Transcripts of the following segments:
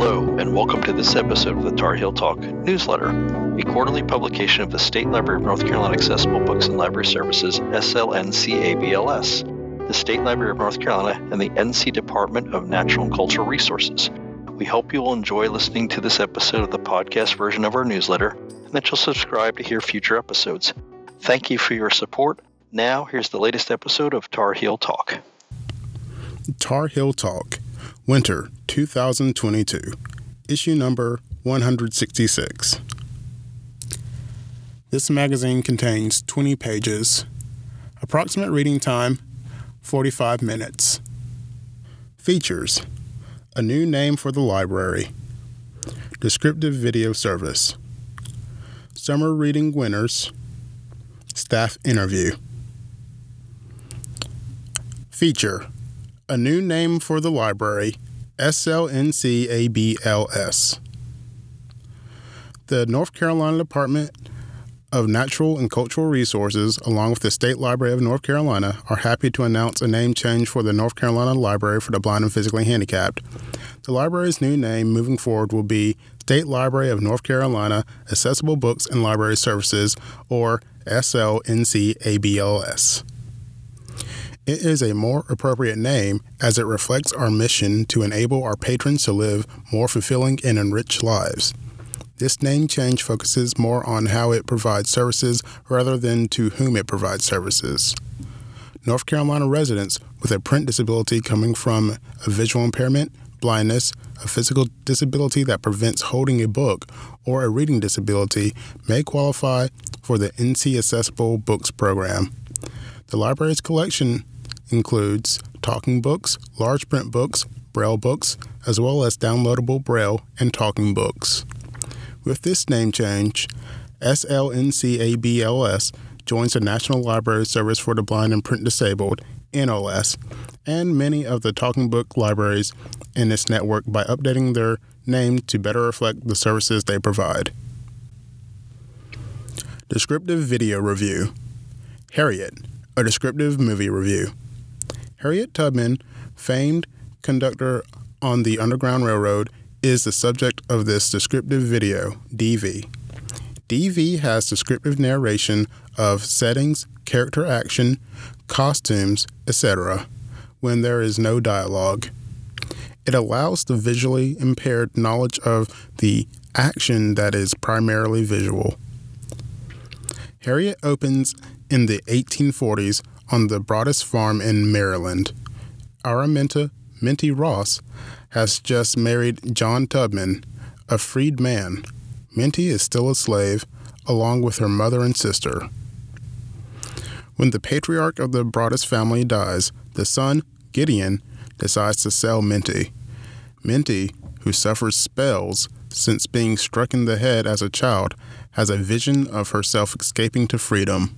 Hello, and welcome to this episode of the Tar Heel Talk newsletter, a quarterly publication of the State Library of North Carolina Accessible Books and Library Services, SLNCABLS, the State Library of North Carolina, and the NC Department of Natural and Cultural Resources. We hope you will enjoy listening to this episode of the podcast version of our newsletter and that you'll subscribe to hear future episodes. Thank you for your support. Now, here's the latest episode of Tar Heel Talk. Tar Heel Talk, Winter 2022, issue number 166. This magazine contains 20 pages. Approximate reading time 45 minutes. Features A new name for the library. Descriptive video service. Summer reading winners. Staff interview. Feature A new name for the library. SLNCABLS. The North Carolina Department of Natural and Cultural Resources, along with the State Library of North Carolina, are happy to announce a name change for the North Carolina Library for the Blind and Physically Handicapped. The library's new name moving forward will be State Library of North Carolina Accessible Books and Library Services, or SLNCABLS. It is a more appropriate name as it reflects our mission to enable our patrons to live more fulfilling and enriched lives. This name change focuses more on how it provides services rather than to whom it provides services. North Carolina residents with a print disability coming from a visual impairment, blindness, a physical disability that prevents holding a book, or a reading disability may qualify for the NC Accessible Books program. The library's collection includes talking books, large print books, braille books, as well as downloadable braille and talking books. With this name change, SLNCABLS joins the National Library Service for the Blind and Print Disabled, NLS, and many of the talking book libraries in its network by updating their name to better reflect the services they provide. Descriptive Video Review Harriet, a descriptive movie review. Harriet Tubman, famed conductor on the Underground Railroad, is the subject of this descriptive video, DV. DV has descriptive narration of settings, character action, costumes, etc., when there is no dialogue. It allows the visually impaired knowledge of the action that is primarily visual. Harriet opens in the 1840s on the Broaddus Farm in Maryland. Araminta Minty Ross has just married John Tubman, a freed man. Minty is still a slave, along with her mother and sister. When the patriarch of the Broaddus family dies, the son, Gideon, decides to sell Minty. Minty, who suffers spells since being struck in the head as a child, has a vision of herself escaping to freedom.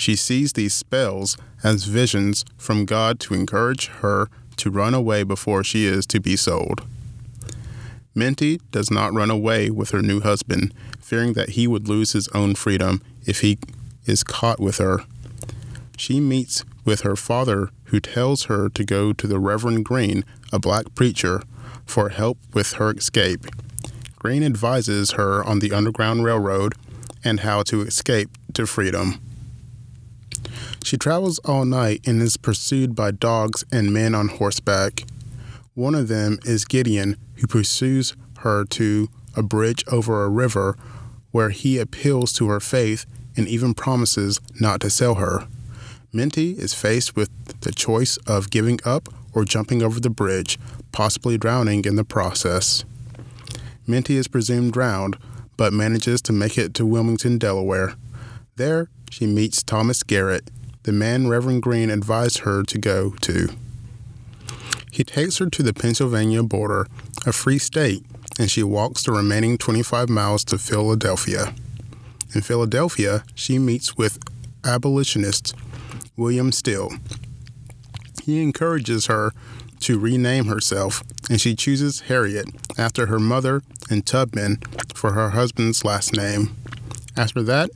She sees these spells as visions from God to encourage her to run away before she is to be sold. Minty does not run away with her new husband, fearing that he would lose his own freedom if he is caught with her. She meets with her father, who tells her to go to the Reverend Green, a black preacher, for help with her escape. Green advises her on the Underground Railroad and how to escape to freedom. She travels all night and is pursued by dogs and men on horseback. One of them is Gideon, who pursues her to a bridge over a river where he appeals to her faith and even promises not to sell her. Minty is faced with the choice of giving up or jumping over the bridge, possibly drowning in the process. Minty is presumed drowned, but manages to make it to Wilmington, Delaware. There, she meets Thomas Garrett, the man Reverend Green advised her to go to. He takes her to the Pennsylvania border, a free state, and she walks the remaining 25 miles to Philadelphia. In Philadelphia, she meets with abolitionist William Still. He encourages her to rename herself, and she chooses Harriet after her mother and Tubman for her husband's last name. After that,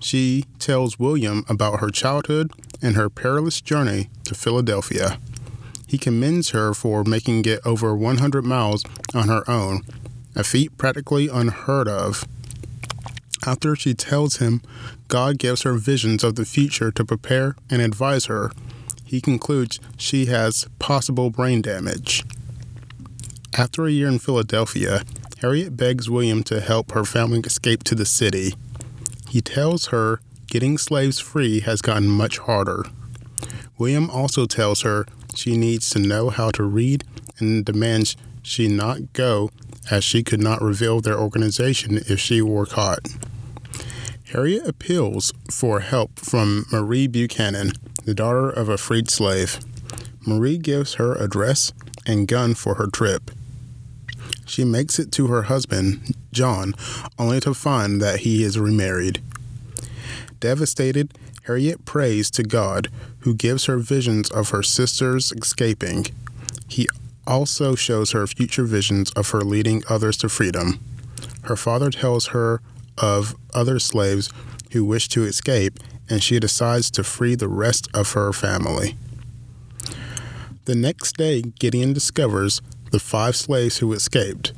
she tells William about her childhood and her perilous journey to Philadelphia. he commends her for making it over 100 miles on her own, a feat practically unheard of. After she tells him God gives her visions of the future to prepare and advise her, he concludes she has possible brain damage. After a year in Philadelphia, Harriet begs William to help her family escape to the city. He tells her getting slaves free has gotten much harder. William also tells her she needs to know how to read and demands she not go as she could not reveal their organization if she were caught. Harriet appeals for help from Marie Buchanan, the daughter of a freed slave. Marie gives her address and gun for her trip. She makes it to her husband, John, only to find that he is remarried. Devastated, Harriet prays to God, who gives her visions of her sisters escaping. He also shows her future visions of her leading others to freedom. Her father tells her of other slaves who wish to escape, and she decides to free the rest of her family. The next day, Gideon discovers the five slaves who escaped.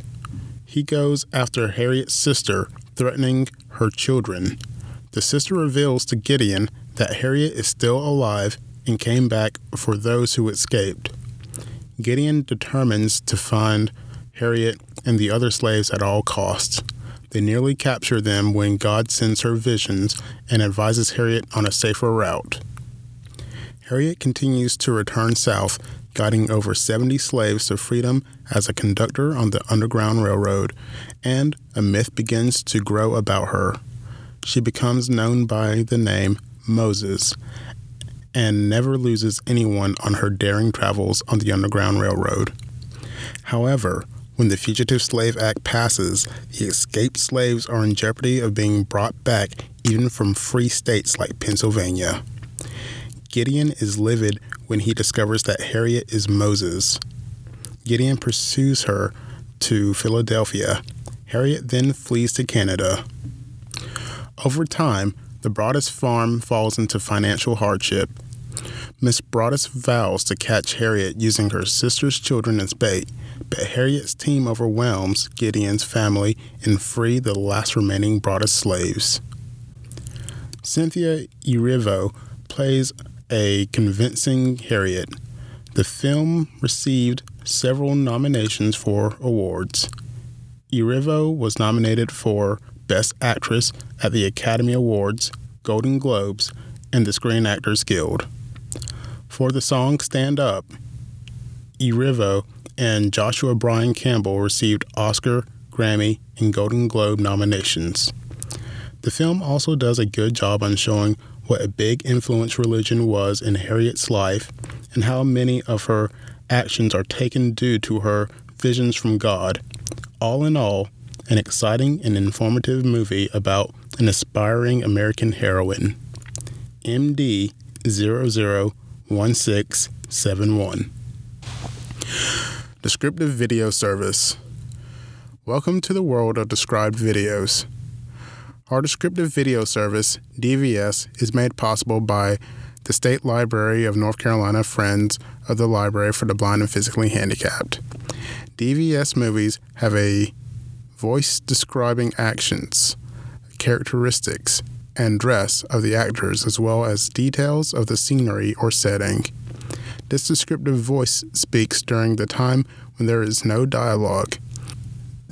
He goes after Harriet's sister, threatening her children. The sister reveals to Gideon that Harriet is still alive and came back for those who escaped. Gideon determines to find Harriet and the other slaves at all costs. They nearly capture them when God sends her visions and advises Harriet on a safer route. Harriet continues to return south, guiding over 70 slaves to freedom as a conductor on the Underground Railroad, and a myth begins to grow about her she becomes known by the name Moses and never loses anyone on her daring travels on the Underground Railroad. However, when the Fugitive Slave Act passes, the escaped slaves are in jeopardy of being brought back even from free states like Pennsylvania. Gideon is livid when he discovers that Harriet is Moses. Gideon pursues her to Philadelphia. Harriet then flees to Canada. Over time, the Broaddus farm falls into financial hardship. Miss Broaddus vows to catch Harriet using her sister's children as bait, but Harriet's team overwhelms Gideon's family and free the last remaining Broaddus slaves. Cynthia Erivo plays a convincing Harriet. The film received several nominations for awards. Erivo was nominated for Best Actress at the Academy Awards, Golden Globes, and the Screen Actors Guild. For the song Stand Up, Erivo and Joshua Brian Campbell received Oscar, Grammy, and Golden Globe nominations. The film also does a good job on showing what a big influence religion was in Harriet's life and how many of her actions are taken due to her visions from God. All in all, an exciting and informative movie about an aspiring American heroine. MD 001671. Descriptive Video Service. Welcome to the world of described videos. Our descriptive video service, DVS, is made possible by the State Library of North Carolina Friends of the Library for the Blind and Physically Handicapped. DVS movies have a voice describing actions, characteristics, and dress of the actors, as well as details of the scenery or setting. This descriptive voice speaks during the time when there is no dialogue.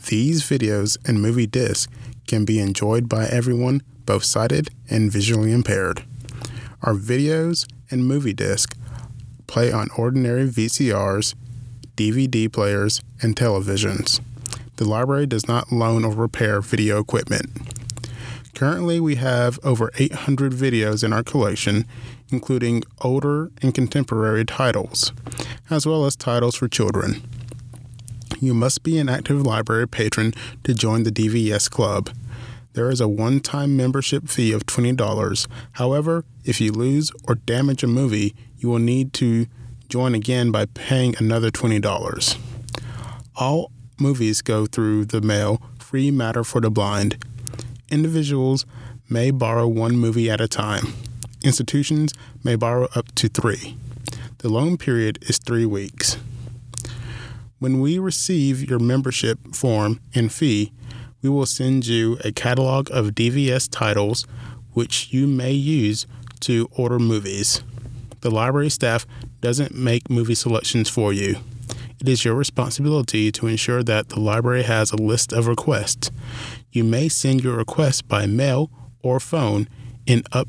These videos and movie discs can be enjoyed by everyone, both sighted and visually impaired. Our videos and movie discs play on ordinary VCRs, DVD players, and televisions the library does not loan or repair video equipment. Currently, we have over 800 videos in our collection, including older and contemporary titles, as well as titles for children. You must be an active library patron to join the DVS Club. There is a one time membership fee of $20. However, if you lose or damage a movie, you will need to join again by paying another $20. All movies go through the mail free matter for the blind. Individuals may borrow one movie at a time. Institutions may borrow up to three. The loan period is three weeks. When we receive your membership form and fee, we will send you a catalog of DVS titles which you may use to order movies. The library staff doesn't make movie selections for you. It is your responsibility to ensure that the library has a list of requests. You may send your requests by mail or phone in up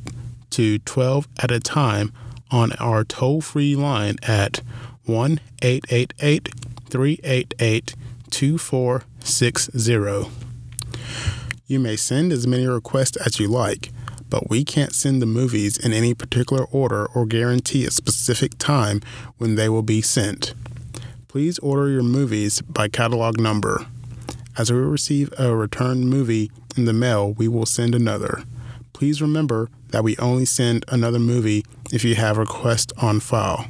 to 12 at a time on our toll free line at 1 888 388 2460. You may send as many requests as you like, but we can't send the movies in any particular order or guarantee a specific time when they will be sent. Please order your movies by catalog number. As we receive a returned movie in the mail, we will send another. Please remember that we only send another movie if you have requests on file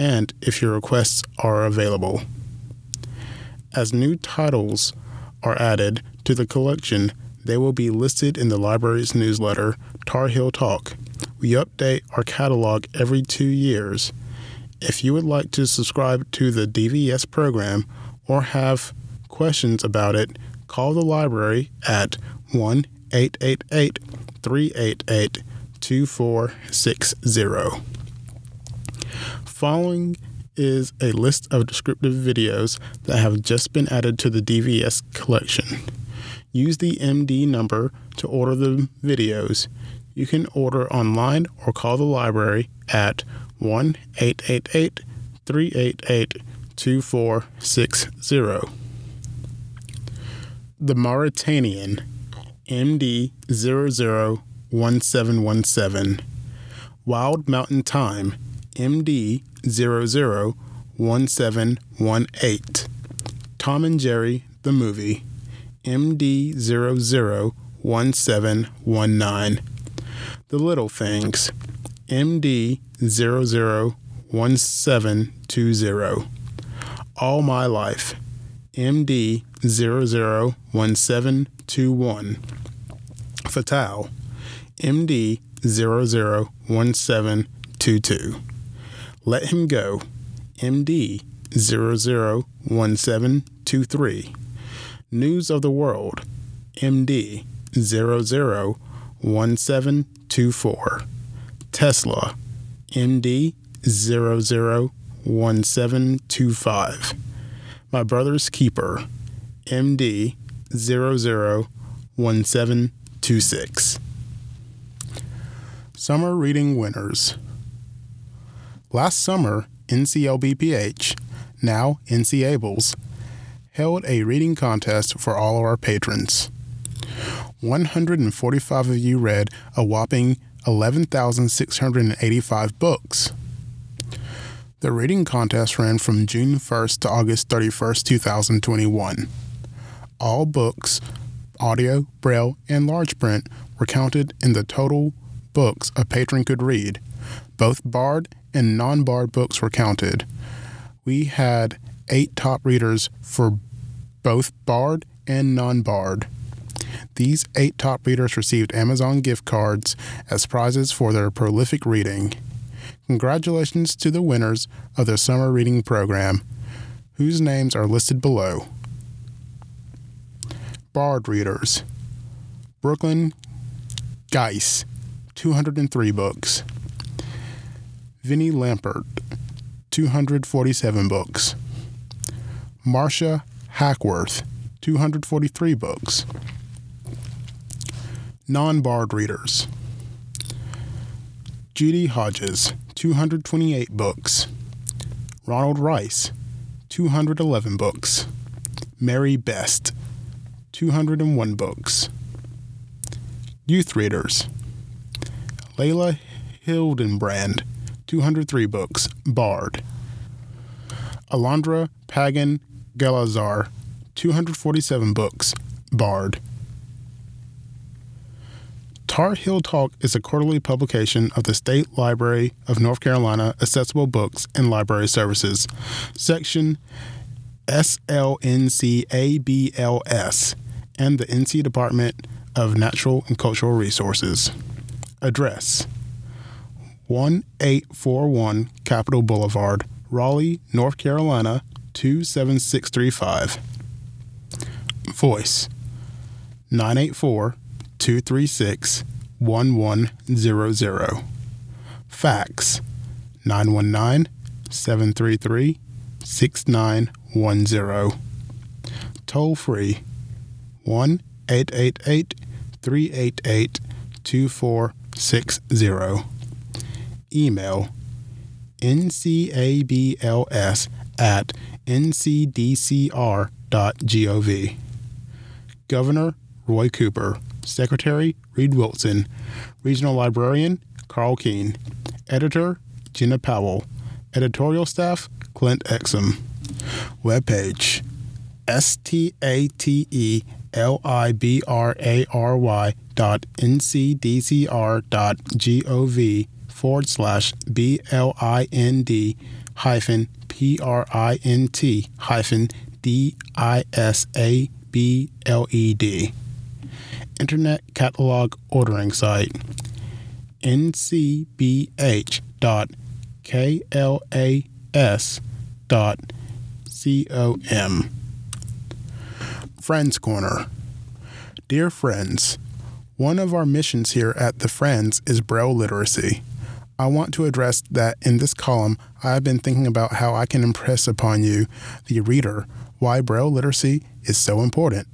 and if your requests are available. As new titles are added to the collection, they will be listed in the library's newsletter, Tar Heel Talk. We update our catalog every two years. If you would like to subscribe to the DVS program or have questions about it, call the library at 1 888 388 2460. Following is a list of descriptive videos that have just been added to the DVS collection. Use the MD number to order the videos. You can order online or call the library at 1 888 388 2460. The Mauritanian MD 001717. Wild Mountain Thyme MD 001718. Tom and Jerry the Movie MD 001719. The Little Things MD 001720. All My Life MD 001721. Fatal MD 001722. Let Him Go MD 001723. News of the World MD 001724. Tesla MD 001725. My Brother's Keeper MD 001726. Summer Reading Winners. Last summer, NCLBPH, now NCABLS, held a reading contest for all of our patrons. 145 of you read a whopping 11,685 books. The reading contest ran from June 1st to August 31st, 2021. All books, audio, braille, and large print, were counted in the total books a patron could read. Both BARD and non BARD books were counted. We had eight top readers for both BARD and non BARD. These eight top readers received Amazon gift cards as prizes for their prolific reading. Congratulations to the winners of the summer reading program, whose names are listed below. BARD readers Brooklyn Geis, 203 books. Vinnie Lampert, 247 books. Marcia Hackworth, 243 books. Non BARD readers Judy Hodges, 228 books. Ronald Rice, 211 books. Mary Best, 201 books. Youth readers Layla Hildenbrand, 203 books, Bard. Alondra Pagan Galazar, 247 books, Bard. Tar Heel Talk is a quarterly publication of the State Library of North Carolina Accessible Books and Library Services, Section SLNCABLS, and the NC Department of Natural and Cultural Resources. Address 1841 Capital Boulevard, Raleigh, North Carolina 27635. Voice 984 236 1100. Fax 919 733 6910. Toll free 1 888 388 2460. Email ncabls at ncdcr.gov. Governor Roy Cooper, Secretary Reid Wilson, Regional Librarian Carl Keene, Editor Gina Powell, Editorial Staff Clint Exum. Webpage S T A T E L I B R A R Y dot ncdcr dot gov forward slash B L I N D hyphen P R I N T hyphen D I S A B L E D. Internet Catalog Ordering Site ncbh dot klas dot com. Friends Corner. Dear friends, one of our missions here at the Friends is Braille literacy. I want to address that in this column, I have been thinking about how I can impress upon you, the reader, why Braille literacy is so important.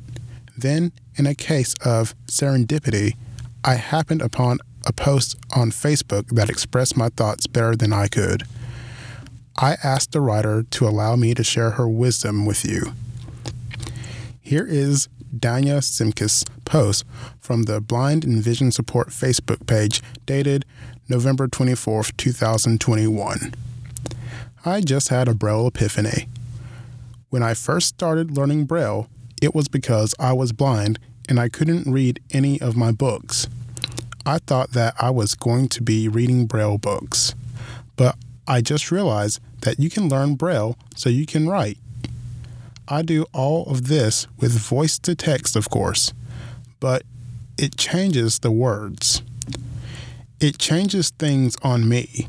Then, in a case of serendipity, I happened upon a post on Facebook that expressed my thoughts better than I could. I asked the writer to allow me to share her wisdom with you. Here is Danya Simkis' post from the Blind and Vision Support Facebook page dated November 24th, 2021. I just had a Braille epiphany. When I first started learning Braille, it was because I was blind and I couldn't read any of my books. I thought that I was going to be reading Braille books, but I just realized that you can learn Braille so you can write. I do all of this with voice to text, of course, but it changes the words. It changes things on me.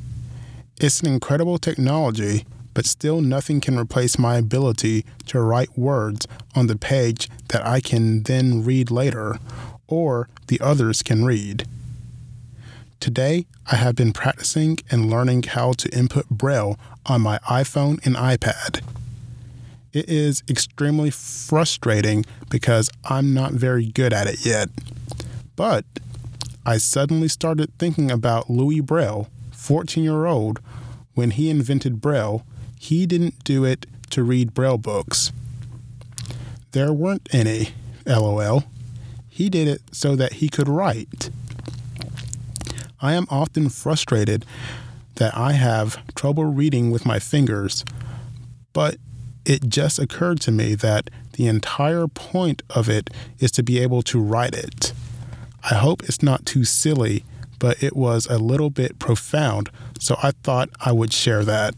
It's an incredible technology, but still nothing can replace my ability to write words on the page that I can then read later, or the others can read. Today, I have been practicing and learning how to input Braille on my iPhone and iPad. It is extremely frustrating because I'm not very good at it yet. But I suddenly started thinking about Louis Braille, 14 year old. When he invented Braille, he didn't do it to read Braille books. There weren't any, lol. He did it so that he could write. I am often frustrated that I have trouble reading with my fingers, but it just occurred to me that the entire point of it is to be able to write it. I hope it's not too silly, but it was a little bit profound, so I thought I would share that.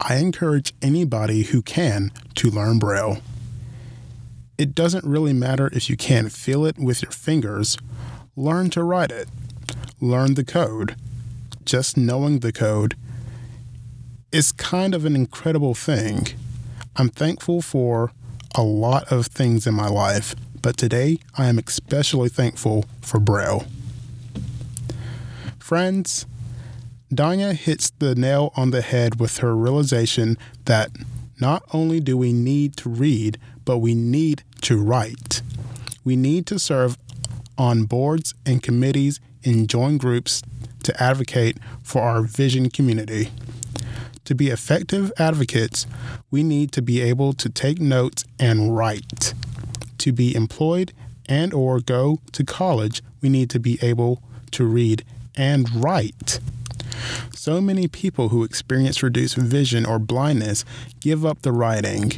I encourage anybody who can to learn Braille. It doesn't really matter if you can't feel it with your fingers, learn to write it, learn the code. Just knowing the code is kind of an incredible thing. I'm thankful for a lot of things in my life, but today I am especially thankful for Braille. Friends, Danya hits the nail on the head with her realization that not only do we need to read, but we need to write. We need to serve on boards and committees and join groups to advocate for our vision community. To be effective advocates, we need to be able to take notes and write. To be employed and or go to college, we need to be able to read and write. So many people who experience reduced vision or blindness give up the writing.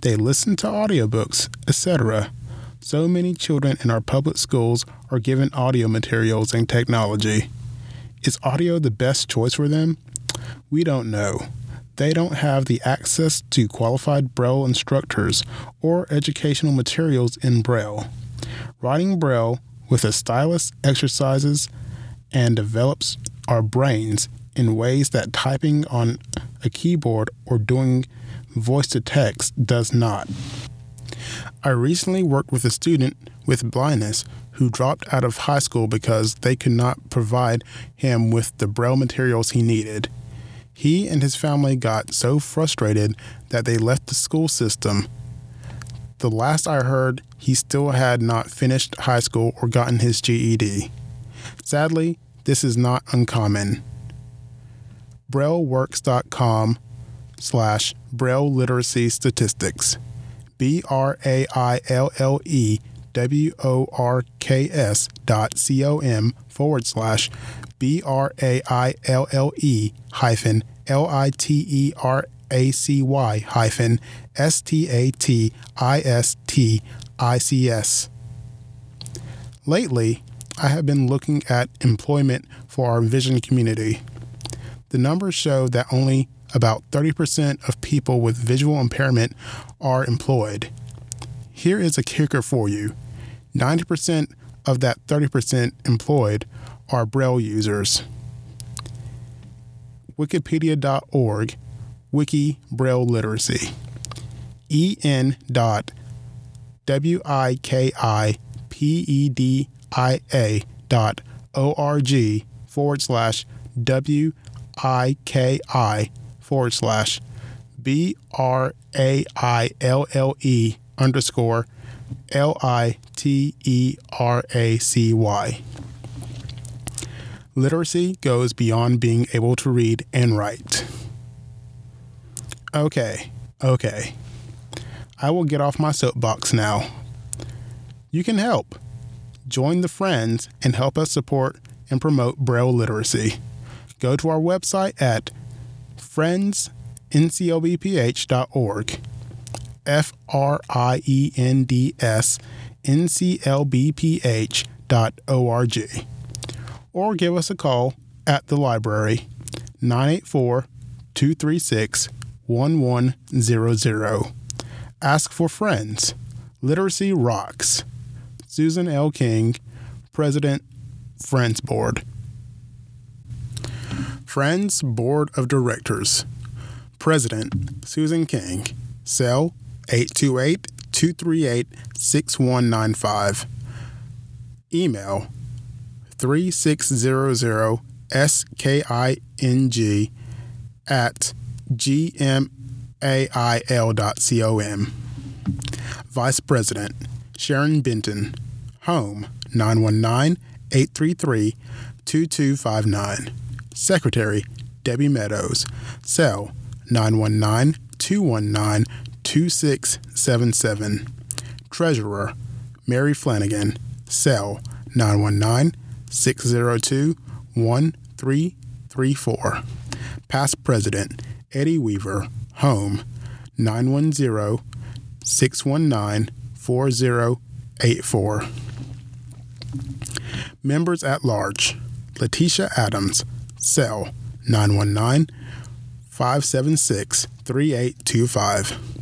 They listen to audiobooks, etc. So many children in our public schools are given audio materials and technology. Is audio the best choice for them? We don't know. They don't have the access to qualified Braille instructors or educational materials in Braille. Writing Braille with a stylus exercises and develops our brains in ways that typing on a keyboard or doing voice to text does not. I recently worked with a student with blindness who dropped out of high school because they could not provide him with the braille materials he needed. He and his family got so frustrated that they left the school system. The last I heard, he still had not finished high school or gotten his GED. Sadly, this is not uncommon. BrailleWorks.com slash Braille Literacy Statistics. B R A I L L E W O R K S dot C O M forward slash B R A I L L E hyphen L I T E R A C Y hyphen S T A T I S T I C S. Lately, I have been looking at employment for our vision community. The numbers show that only about 30% of people with visual impairment are employed. Here is a kicker for you 90% of that 30% employed are Braille users. Wikipedia.org, Wiki Braille Literacy. En dot W I K I P E D I A dot O R G forward slash W I K I forward slash B R A I L L E underscore L I T E R A C Y. Literacy goes beyond being able to read and write. Okay, okay. I will get off my soapbox now. You can help. Join the friends and help us support and promote Braille literacy. Go to our website at friendsnclbph.org. F R I E N D S N C L B P H dot O R G. Or give us a call at the library 984 236 1100. Ask for friends. Literacy rocks. Susan L. King, President, Friends Board. Friends Board of Directors. President Susan King. Cell 828 238 6195. Email 3600 SKING at gmail.com. Vice President Sharon Benton. Home 919 833 2259. Secretary Debbie Meadows. Cell 919 219 2677. Treasurer Mary Flanagan. Cell 919 602 1334. Past President Eddie Weaver. Home 910 619 4084. Members at Large Letitia Adams. Cell 919 576 3825.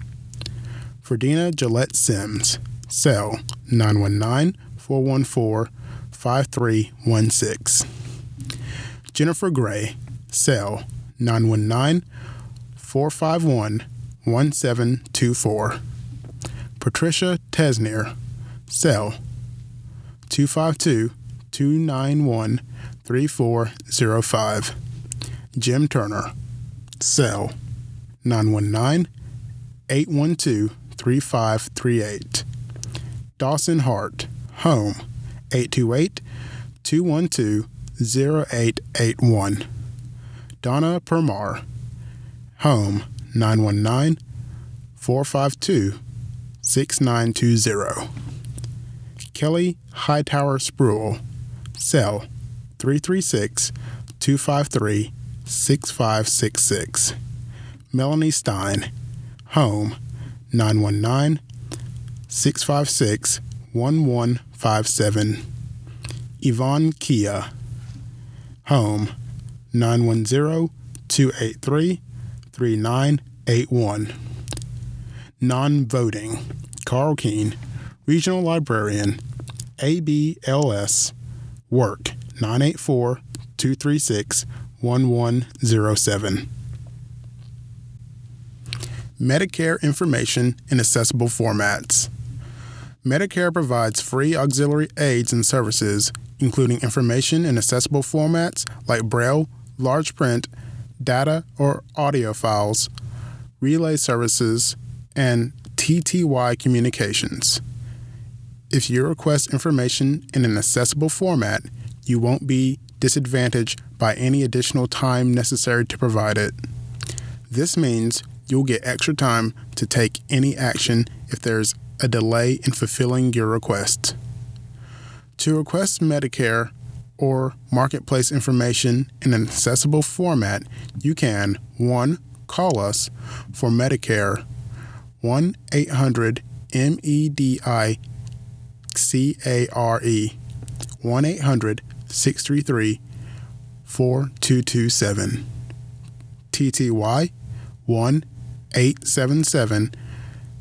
Ferdina Gillette Sims. Cell 919 414 5316. Jennifer Gray. Cell 919 451 1724. Patricia Tesnier. Cell 252 291 3405. Jim Turner. Cell 919 812 3538. Dawson Hart. Home 828 212 0881. Donna Permar. Home 919 452 6920. Kelly Hightower Spruill. Cell 336 253 6566. Melanie Stein. Home 919 656 1157. Yvonne Kia. Home 910 283 3981. Non voting. Carl Keene, Regional Librarian, ABLS, Work 984 236 1107. Medicare information in accessible formats. Medicare provides free auxiliary aids and services, including information in accessible formats like Braille, large print, data or audio files, relay services, and TTY communications. If you request information in an accessible format, you won't be disadvantaged by any additional time necessary to provide it. This means you'll get extra time to take any action if there's a delay in fulfilling your request. To request Medicare or Marketplace information in an accessible format, you can 1. Call us for Medicare 1 800 M E D I C A R E 1 800 633 4227. TTY 1 877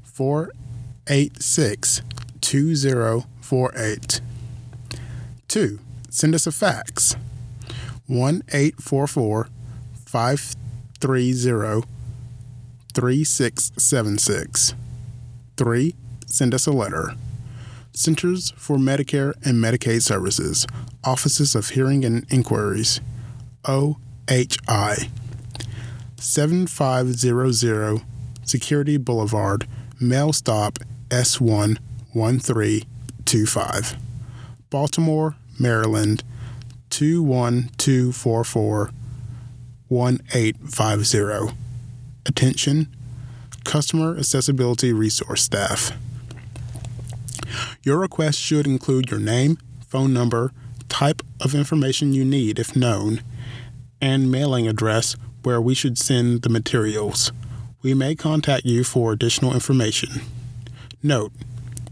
486 2048. 2. Send us a fax 1 844 530 3676. 3. Send us a letter. Centers for Medicare and Medicaid Services, Offices of Hearing and Inquiries, OHI. 7500 Security Boulevard, Mail Stop S1 1325. Baltimore, Maryland 21244 1850. Attention Customer Accessibility Resource Staff. Your request should include your name, phone number, type of information you need if known, and mailing address where we should send the materials. We may contact you for additional information. Note,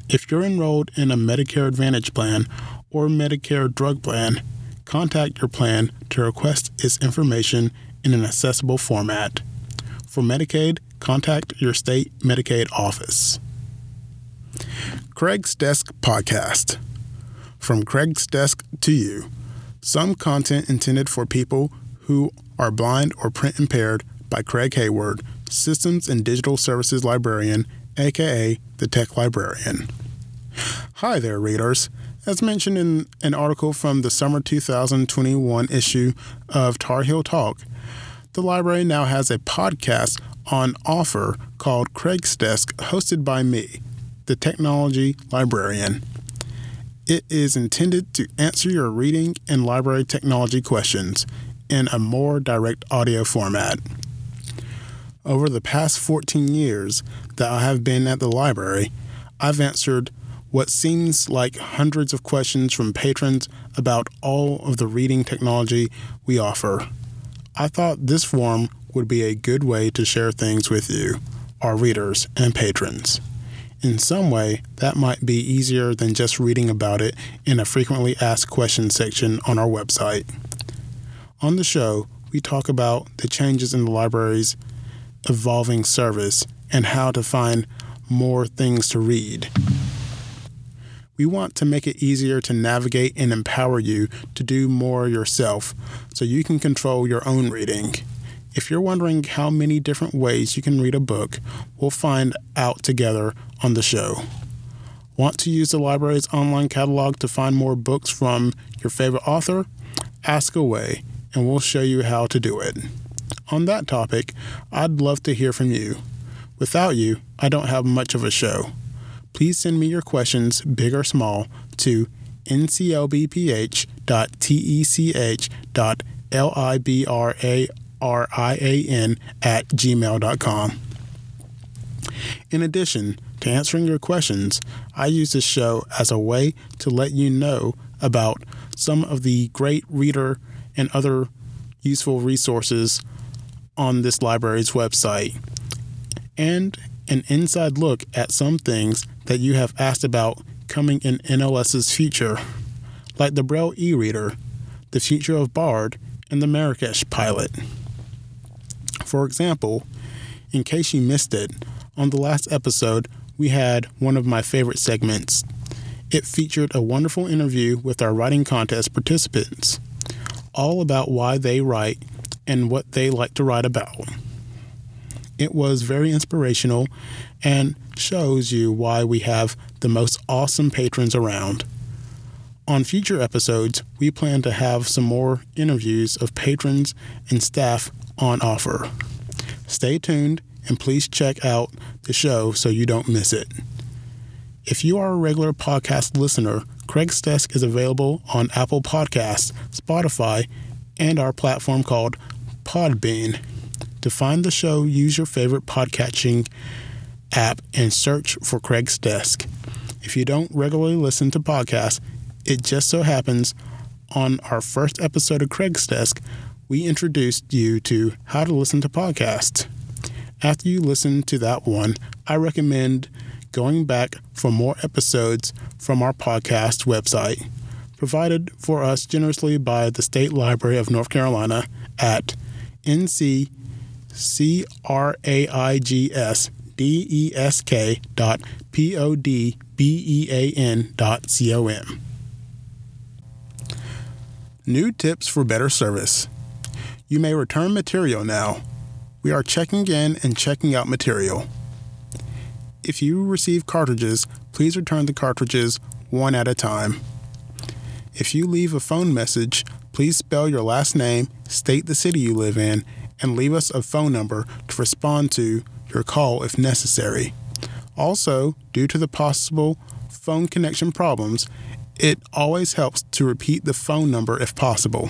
if you're enrolled in a Medicare Advantage plan or Medicare drug plan, contact your plan to request its information in an accessible format. For Medicaid, contact your state Medicaid office. Craig's Desk Podcast. From Craig's Desk to you. Some content intended for people who are blind or print impaired by Craig Hayward, Systems and Digital Services Librarian, aka the Tech Librarian. Hi there, readers. As mentioned in an article from the summer 2021 issue of Tar Heel Talk, the library now has a podcast on offer called Craig's Desk, hosted by me, the technology librarian. It is intended to answer your reading and library technology questions in a more direct audio format. Over the past 14 years that I have been at the library, I've answered what seems like hundreds of questions from patrons about all of the reading technology we offer. I thought this forum would be a good way to share things with you, our readers and patrons. In some way, that might be easier than just reading about it in a frequently asked questions section on our website. On the show, we talk about the changes in the library's evolving service and how to find more things to read. We want to make it easier to navigate and empower you to do more yourself so you can control your own reading. If you're wondering how many different ways you can read a book, we'll find out together on the show. Want to use the library's online catalog to find more books from your favorite author? Ask away, and we'll show you how to do it. On that topic, I'd love to hear from you. Without you, I don't have much of a show. Please send me your questions, big or small, to nclbph.tech.librarian at gmail.com. In addition to answering your questions, I use this show as a way to let you know about some of the great reader and other useful resources on this library's website, and an inside look at some things that you have asked about coming in NLS's future, like the Braille e reader, the future of BARD, and the Marrakesh pilot. For example, in case you missed it, on the last episode, we had one of my favorite segments. It featured a wonderful interview with our writing contest participants. All about why they write and what they like to write about. It was very inspirational and shows you why we have the most awesome patrons around. On future episodes, we plan to have some more interviews of patrons and staff on offer. Stay tuned and please check out the show so you don't miss it. If you are a regular podcast listener, Craig's Desk is available on Apple Podcasts, Spotify, and our platform called Podbean. To find the show, use your favorite podcatching app and search for Craig's Desk. If you don't regularly listen to podcasts, it just so happens on our first episode of Craig's Desk, we introduced you to how to listen to podcasts. After you listen to that one, I recommend going back for more episodes from our podcast website, provided for us generously by the State Library of North Carolina at nccraigsdesk dot p-o-d-b-e-a-n dot c-o-m. New tips for better service. You may return material now. We are checking in and checking out material. If you receive cartridges, please return the cartridges one at a time. If you leave a phone message, please spell your last name, state the city you live in, and leave us a phone number to respond to your call if necessary. Also, due to the possible phone connection problems, it always helps to repeat the phone number if possible.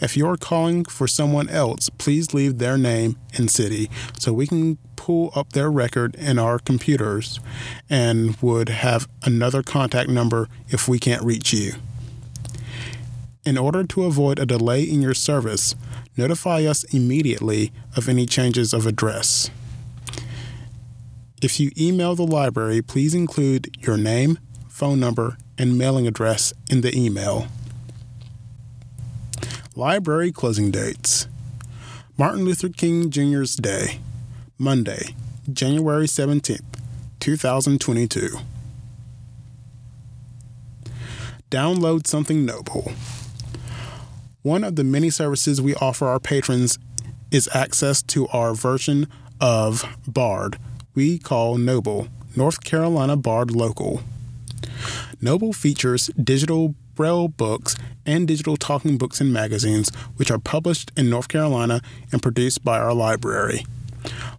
If you're calling for someone else, please leave their name and city so we can pull up their record in our computers and would have another contact number if we can't reach you. In order to avoid a delay in your service, notify us immediately of any changes of address. If you email the library, please include your name, phone number, and mailing address in the email. Library closing dates Martin Luther King Jr.'s Day, Monday, January 17th, 2022. Download Something Noble. One of the many services we offer our patrons is access to our version of Bard we call Noble, North Carolina Bard Local. Noble features digital braille books and digital talking books and magazines, which are published in North Carolina and produced by our library.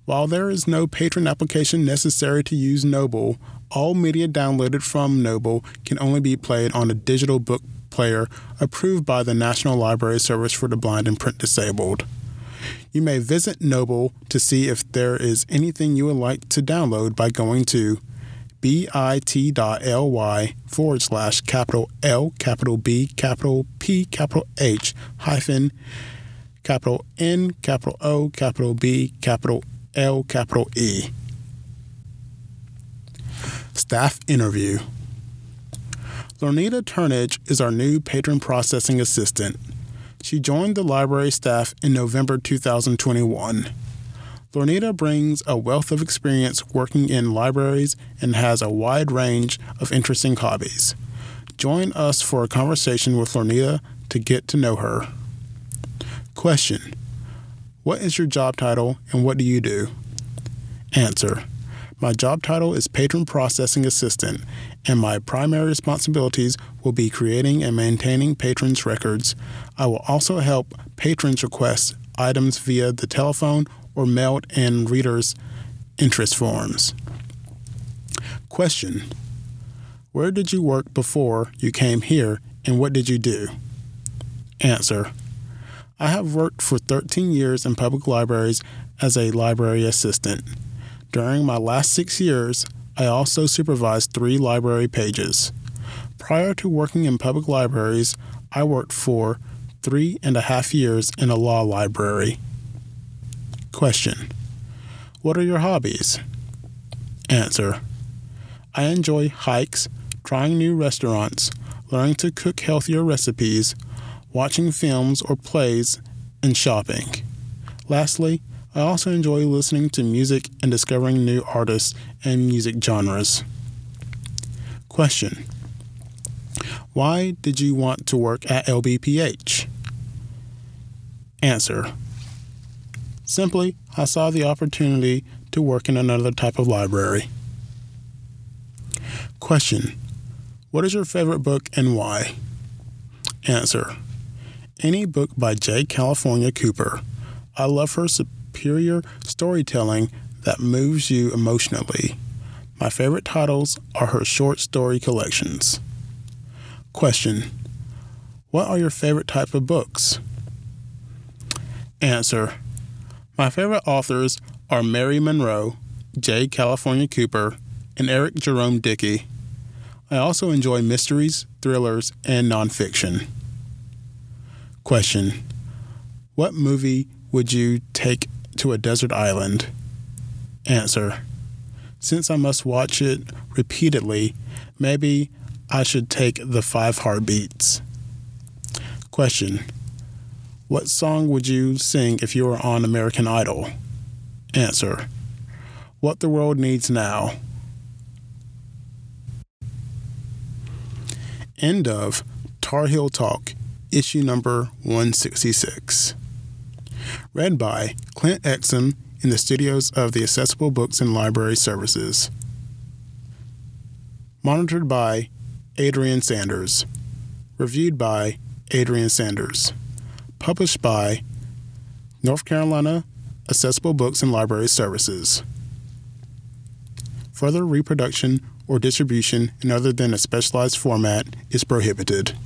While there is no patron application necessary to use Noble, all media downloaded from Noble can only be played on a digital book player approved by the National Library Service for the Blind and Print Disabled. You may visit Noble to see if there is anything you would like to download by going to bit.ly forward slash capital L, capital B, capital P, capital H, hyphen, capital N, capital O, capital B, capital L, capital E. Staff interview. Lornita Turnage is our new patron processing assistant. She joined the library staff in November 2021. Lornita brings a wealth of experience working in libraries and has a wide range of interesting hobbies. Join us for a conversation with Lornita to get to know her. Question What is your job title and what do you do? Answer My job title is Patron Processing Assistant, and my primary responsibilities will be creating and maintaining patrons' records. I will also help patrons request items via the telephone or mailed in readers' interest forms. Question Where did you work before you came here and what did you do? Answer I have worked for 13 years in public libraries as a library assistant. During my last six years, I also supervised three library pages. Prior to working in public libraries, I worked for three and a half years in a law library. Question What are your hobbies? Answer I enjoy hikes, trying new restaurants, learning to cook healthier recipes, watching films or plays, and shopping. Lastly, I also enjoy listening to music and discovering new artists and music genres. Question Why did you want to work at LBPH? Answer. Simply, I saw the opportunity to work in another type of library. Question. What is your favorite book and why? Answer. Any book by J. California Cooper. I love her superior storytelling that moves you emotionally. My favorite titles are her short story collections. Question What are your favorite type of books? Answer My favorite authors are Mary Monroe, J. California Cooper, and Eric Jerome Dickey. I also enjoy mysteries, thrillers, and nonfiction. Question What movie would you take to a desert island? Answer Since I must watch it repeatedly, maybe I should take The Five Heartbeats. Question What song would you sing if you were on American Idol? Answer What the World Needs Now. End of Tar Heel Talk, issue number 166. Read by Clint Exum in the studios of the Accessible Books and Library Services. Monitored by Adrian Sanders. Reviewed by Adrian Sanders. Published by North Carolina Accessible Books and Library Services. Further reproduction or distribution in other than a specialized format is prohibited.